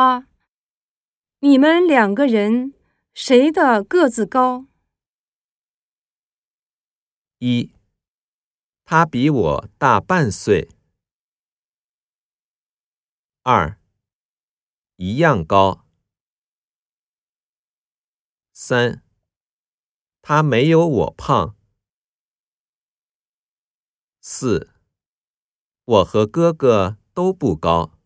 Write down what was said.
啊你们两个人谁的个子高？一他比我大半岁。二一样高。三他没有我胖。四我和哥哥都不高